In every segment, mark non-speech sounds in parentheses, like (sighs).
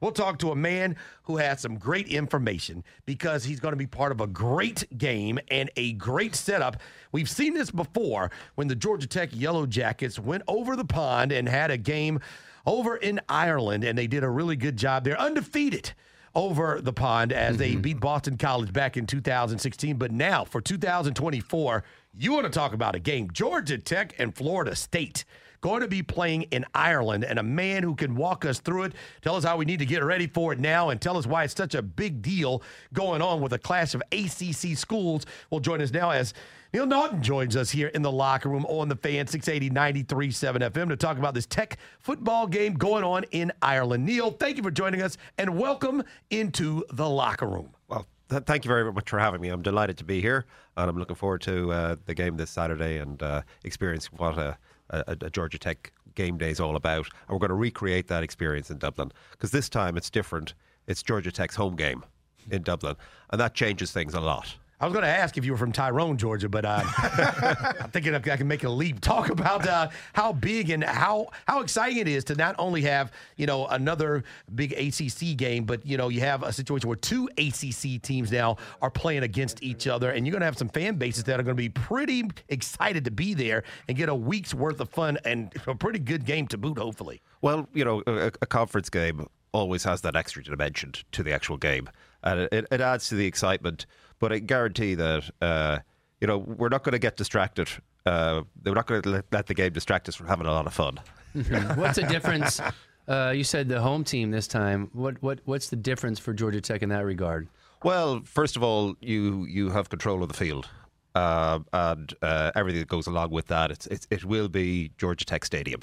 We'll talk to a man who has some great information because he's going to be part of a great game and a great setup. We've seen this before when the Georgia Tech Yellow Jackets went over the pond and had a game over in Ireland, and they did a really good job. They're undefeated over the pond as they mm-hmm. beat Boston College back in 2016. But now for 2024, you want to talk about a game Georgia Tech and Florida State going to be playing in Ireland, and a man who can walk us through it, tell us how we need to get ready for it now, and tell us why it's such a big deal going on with a class of ACC schools will join us now as Neil Naughton joins us here in the locker room on the fan 680 93.7 FM to talk about this tech football game going on in Ireland. Neil, thank you for joining us and welcome into the locker room. Well, th- thank you very much for having me. I'm delighted to be here, and I'm looking forward to uh, the game this Saturday and uh, experiencing what a, a, a Georgia Tech game day is all about. And we're going to recreate that experience in Dublin because this time it's different. It's Georgia Tech's home game in Dublin, and that changes things a lot. I was going to ask if you were from Tyrone, Georgia, but uh, (laughs) I'm thinking I can make a leap. Talk about uh, how big and how how exciting it is to not only have you know another big ACC game, but you know you have a situation where two ACC teams now are playing against each other, and you're going to have some fan bases that are going to be pretty excited to be there and get a week's worth of fun and a pretty good game to boot, hopefully. Well, you know, a, a conference game always has that extra dimension to the actual game, and it, it adds to the excitement. But I guarantee that uh, you know we're not going to get distracted. Uh, we're not going to let, let the game distract us from having a lot of fun. (laughs) What's the difference? Uh, you said the home team this time. What what what's the difference for Georgia Tech in that regard? Well, first of all, you you have control of the field. Uh, and uh, everything that goes along with that, it's, it's, it will be Georgia Tech Stadium.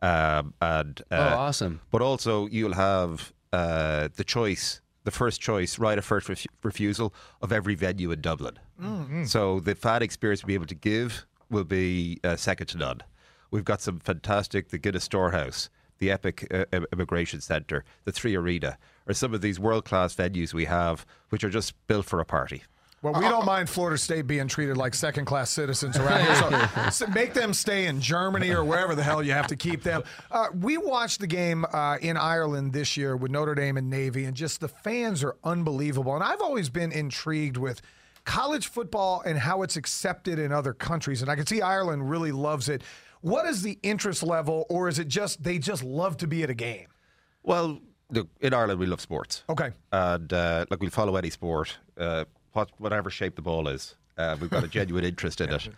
Um, and uh, oh, awesome! But also, you'll have uh, the choice, the first choice, right of first ref- refusal of every venue in Dublin. Mm-hmm. So the fan experience we'll be able to give will be uh, second to none. We've got some fantastic, the Guinness Storehouse, the Epic uh, Emigration Centre, the Three Arena, or some of these world class venues we have, which are just built for a party. Well, we don't mind Florida State being treated like second class citizens around here. So, (laughs) so make them stay in Germany or wherever the hell you have to keep them. Uh, we watched the game uh, in Ireland this year with Notre Dame and Navy, and just the fans are unbelievable. And I've always been intrigued with college football and how it's accepted in other countries. And I can see Ireland really loves it. What is the interest level, or is it just they just love to be at a game? Well, look, in Ireland, we love sports. Okay. And uh, like, we'll follow any sport. Uh, what, whatever shape the ball is. Uh, we've got a (laughs) genuine interest in it.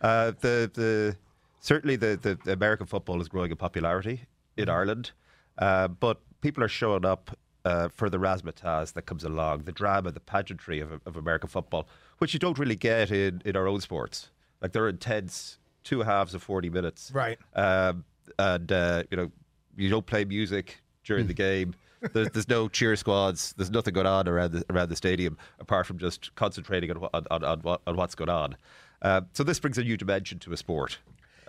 Uh, the the certainly the, the, the American football is growing in popularity in Ireland, uh, but people are showing up uh, for the razzmatazz that comes along, the drama, the pageantry of, of American football, which you don't really get in, in our own sports. Like they're intense, two halves of forty minutes, Right. Um, and uh, you know you don't play music during the game. There's, there's no cheer squads. There's nothing going on around the, around the stadium apart from just concentrating on, on, on, on, what- on what's going on. Uh, so this brings a new dimension to a sport,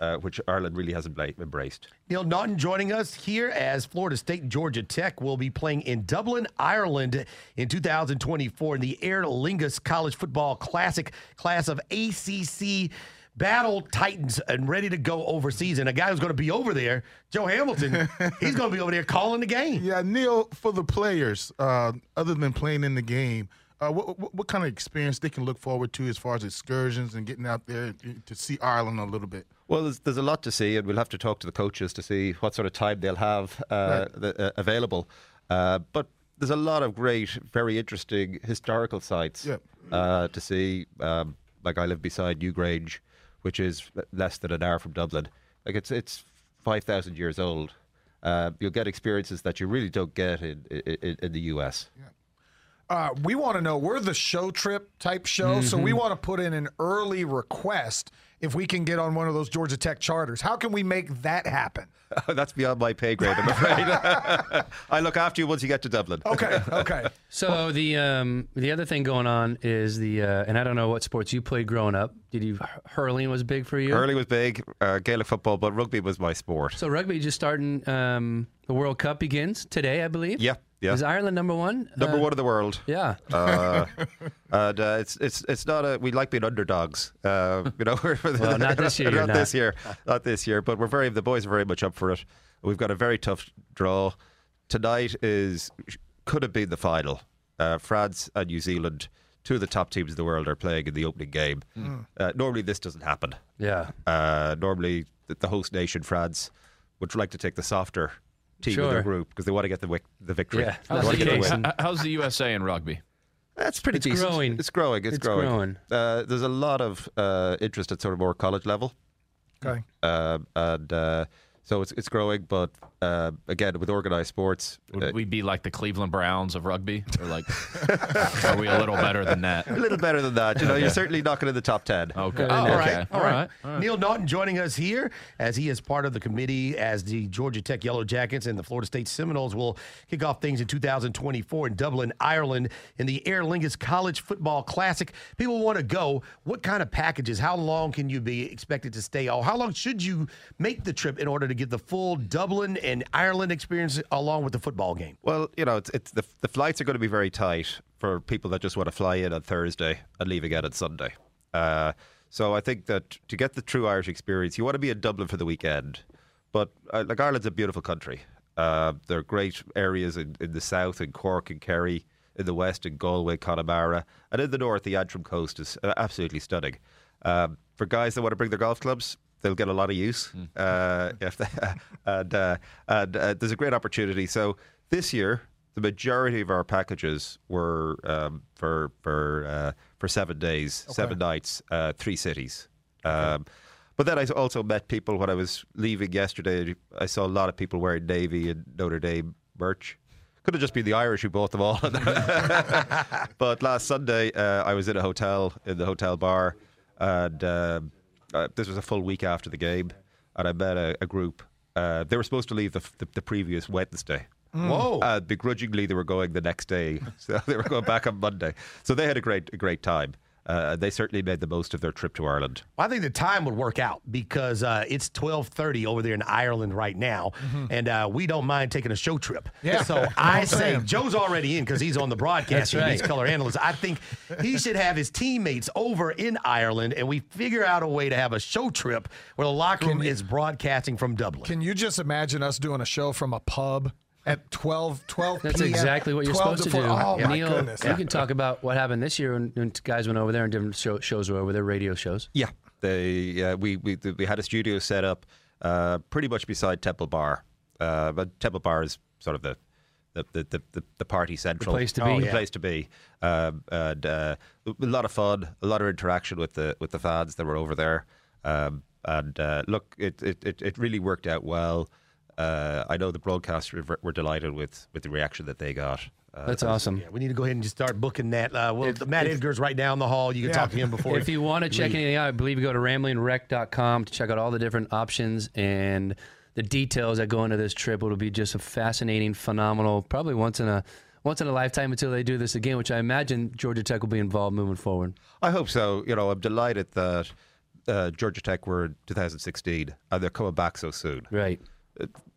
uh, which Ireland really hasn't embraced. Neil Naughton joining us here as Florida State and Georgia Tech will be playing in Dublin, Ireland in 2024 in the Aer Lingus College Football Classic class of ACC battle titans and ready to go overseas. And a guy who's going to be over there, Joe Hamilton, (laughs) he's going to be over there calling the game. Yeah, Neil, for the players, uh, other than playing in the game, uh, what, what, what kind of experience they can look forward to as far as excursions and getting out there to see Ireland a little bit? Well, there's, there's a lot to see, and we'll have to talk to the coaches to see what sort of time they'll have uh, the, uh, available. Uh, but there's a lot of great, very interesting historical sites Yeah. uh, to see. Um, like I live beside Newgrange, which is less than an hour from Dublin. Like it's it's five thousand years old. Uh, you'll get experiences that you really don't get in in, in the US. Uh, we want to know. We're the show trip type show, so Mm-hmm. we want to put in an early request if we can get on one of those Georgia Tech charters. How can we make that happen? Oh, (laughs) That's beyond my pay grade, I'm afraid. (laughs) I look after you once you get to Dublin. Okay, okay. (laughs) So the um, the other thing going on is the uh, and I don't know what sports you played growing up. Did you hurling was big for you? Hurling was big, uh, Gaelic football, but rugby was my sport. So rugby just starting. Um, the World Cup begins today, I believe. Yeah, yeah. Is Ireland number one? Number Uh, one in the world. Yeah. Uh, (laughs) and uh, it's it's it's not a we like being underdogs. Uh, you know, (laughs) we're, Well, not this year, you're (laughs) Not this year. Not this year. But we're very the boys are very much up for it. We've got a very tough draw. Tonight is could have been the final. Uh, France and New Zealand, two of the top teams in the world, are playing in the opening game. Uh, normally, this doesn't happen. Yeah. Uh, normally, the, the host nation, France, would like to take the softer team in Sure. their group because they want to get the wic- the victory. Yeah. How's the the win. How's the USA in rugby? That's pretty It's decent. growing. It's growing. It's, It's growing. growing. Uh, there's a lot of uh, interest at sort of more college level, Okay. uh, and uh, so it's it's growing. But uh, again, with organized sports, Would uh, we be like the Cleveland Browns of rugby, or like (laughs) are we a little better than that? a little better than that. You know, you're certainly knocking in the top ten. Okay. Oh, Oh, all okay. right, All right. Neil Naughton joining us here as he is part of the committee as the Georgia Tech Yellow Jackets and the Florida State Seminoles will kick off things in 2024 in Dublin, Ireland, in the Aer Lingus College Football Classic. People want to go. What kind of packages? How long can you be expected to stay? Or how long should you make the trip in order to get the full Dublin and Ireland experience along with the football game? Well, you know, it's, it's the the flights are going to be very tight for people that just want to fly in on Thursday and leave again on Sunday. Uh, so I think that to get the true Irish experience, you want to be in Dublin for the weekend. But uh, like Ireland's a beautiful country. Uh, there are great areas in, in the south, in Cork and Kerry, in the west, in Galway, Connemara, and in the north, the Antrim coast is uh, absolutely stunning. Um, for guys that want to bring their golf clubs, they'll get a lot of use. Uh, (laughs) if they, and uh, and uh, there's a great opportunity. So this year, the majority of our packages were um, for for uh, for seven days, seven nights, uh, three cities. Um, but then I also met people when I was leaving yesterday. I saw a lot of people wearing Navy and Notre Dame merch. Could have just been the Irish who bought them all. (laughs) but last Sunday, uh, I was in a hotel in the hotel bar, and um uh, this was a full week after the game, and I met a, a group. Uh, they were supposed to leave the, the, the previous Wednesday. Whoa. Uh, begrudgingly, they were going the next day, (laughs) so they were going back on Monday. So they had a great, a great time. Uh, they certainly made the most of their trip to Ireland. I think the time would work out because uh, it's twelve thirty over there in Ireland right now, and uh, we don't mind taking a show trip. Yeah. So (laughs) I I'm say. Joe's already in because he's on the broadcast. That's He's color analyst. I think he (laughs) should have his teammates over in Ireland, and we figure out a way to have a show trip where the locker room is broadcasting from Dublin. Can you just imagine us doing a show from a pub at 12, 12 That's p.m.? exactly what you're supposed to, do. 4 Oh, my Neil, goodness. you can talk about what happened this year when, when guys went over there and different show, shows were over there, radio shows. Yeah, they uh, we we we had a studio set up uh, pretty much beside Temple Bar, uh, but Temple Bar is sort of the the the, the, the, the party central place to Oh, be. the yeah. place to be, um, and uh, a lot of fun, a lot of interaction with the with the fans that were over there, um, and uh, look, it, it it it really worked out well. Uh, I know the broadcasters were, were delighted with with the reaction that they got. Uh, That's awesome. Yeah, we need to go ahead and just start booking that. Uh, well, Matt Edgar's right down the hall. You can Yeah. talk to him before. If you want to check anything out, I believe you go to ramblinwreck.com to check out all the different options and the details that go into this trip. It'll be just a fascinating, phenomenal, probably once in a once in a lifetime until they do this again, which I imagine Georgia Tech will be involved moving forward. I hope so. You know, I'm delighted that uh, Georgia Tech were in 2016 and they're coming back so soon. Right.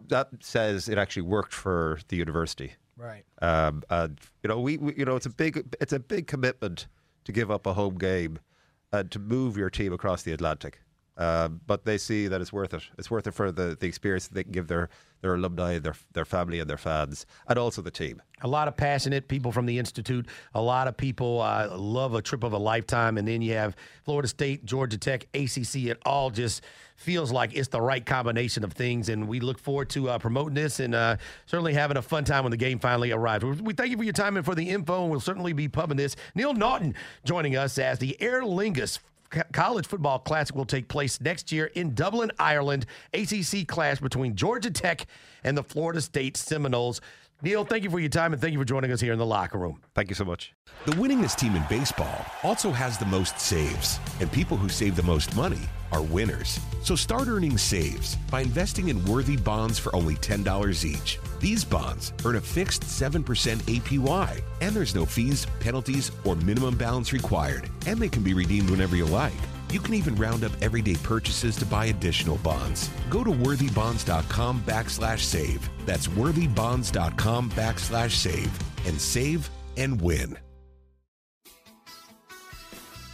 That says it actually worked for the university. Right. Um, and you know, we, we you know it's a big it's a big commitment to give up a home game and to move your team across the Atlantic. Um, but they see that it's worth it. It's worth it for the, the experience they can give their, their alumni, their their family, and their fans, and also the team. a lot of passionate people from the institute. A lot of people uh, love a trip of a lifetime, and then you have Florida State, Georgia Tech, ACC. It all just feels like it's the right combination of things, and we look forward to uh, promoting this and uh, certainly having a fun time when the game finally arrives. We thank you for your time and for the info, and we'll certainly be pubbing this. Neil Naughton joining us as the Aer Lingus. Co- College Football Classic will take place next year in Dublin, Ireland. ACC clash between Georgia Tech and the Florida State Seminoles. Neil, thank you for your time and thank you for joining us here in the locker room. Thank you so much. The winningest team in baseball also has the most saves, and people who save the most money are winners. So start earning saves by investing in worthy bonds for only $10 each. These bonds earn a fixed 7% APY, and there's no fees, penalties, or minimum balance required, and they can be redeemed whenever you like. You can even round up everyday purchases to buy additional bonds. Go to worthybonds.com backslash save. That's worthybonds.com backslash save and save and win.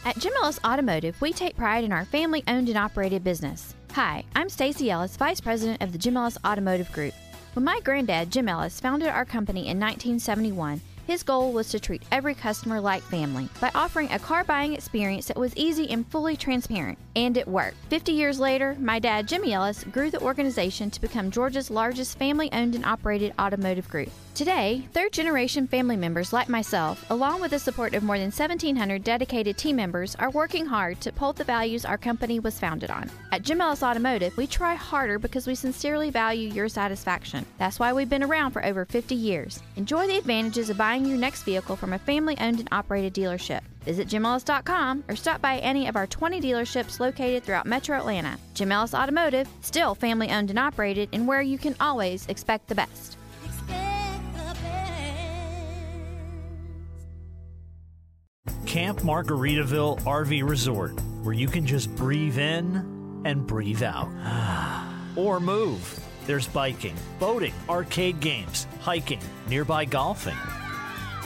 At Jim Ellis Automotive, we take pride in our family owned and operated business. Hi, I'm Stacy Ellis, Vice President of the Jim Ellis Automotive Group. When my granddad, Jim Ellis, founded our company in 1971, his goal was to treat every customer like family by offering a car buying experience that was easy and fully transparent. And it worked. 50 years later, my dad, Jimmy Ellis, grew the organization to become Georgia's largest family owned and operated automotive group. Today, third generation family members like myself, along with the support of more than 1,700 dedicated team members, are working hard to uphold the values our company was founded on. At Jim Ellis Automotive, we try harder because we sincerely value your satisfaction. That's why we've been around for over 50 years. Enjoy the advantages of buying your next vehicle from a family owned and operated dealership. Visit jimellis.com or stop by any of our 20 dealerships located throughout Metro Atlanta. Jim Ellis Automotive, still family owned and operated, and where you can always expect the best. Camp Margaritaville RV Resort, where you can just breathe in and breathe out. (sighs) or move. There's biking, boating, arcade games, hiking, nearby golfing.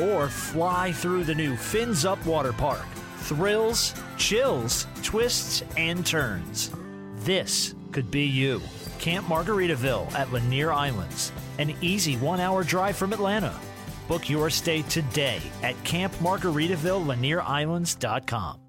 Or fly through the new Fins Up Water Park. Thrills, chills, twists, and turns. This could be you. Camp Margaritaville at Lanier Islands, an easy one hour drive from Atlanta. Book your stay today at campmargaritaville.lanierislands.com.